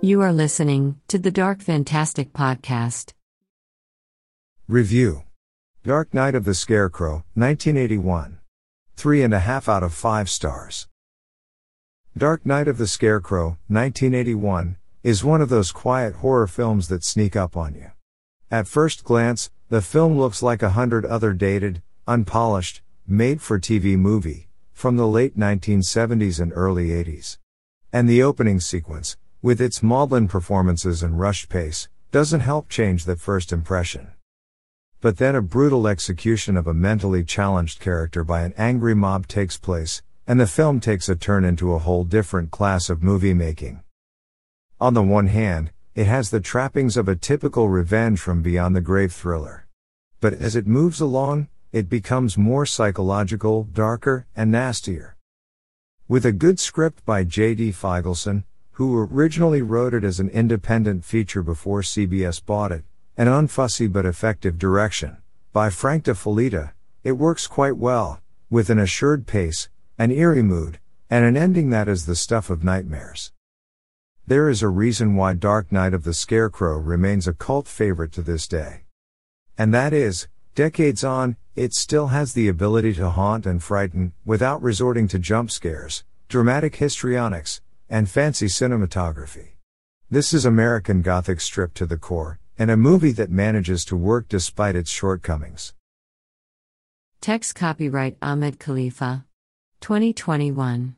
You are listening to the Dark Fantastic Podcast. Review Dark Night of the Scarecrow, 1981. Three and a half out of five stars. Dark Night of the Scarecrow, 1981, is one of those quiet horror films that sneak up on you. At first glance, the film looks like a hundred other dated, unpolished, made for TV movie, from the late 1970s and early 80s. And the opening sequence, with its maudlin performances and rushed pace, doesn't help change that first impression. But then a brutal execution of a mentally challenged character by an angry mob takes place, and the film takes a turn into a whole different class of movie making. On the one hand, it has the trappings of a typical revenge from beyond the grave thriller. But as it moves along, it becomes more psychological, darker, and nastier. With a good script by J.D. Feigelson, who originally wrote it as an independent feature before CBS bought it, an unfussy but effective direction, by Frank De Felitta, it works quite well, with an assured pace, an eerie mood, and an ending that is the stuff of nightmares. There is a reason why Dark Night of the Scarecrow remains a cult favorite to this day. And that is, decades on, it still has the ability to haunt and frighten without resorting to jump scares, dramatic histrionics, and fancy cinematography. This is American Gothic stripped to the core, and a movie that manages to work despite its shortcomings. Text copyright Ahmed Khalifa. 2021.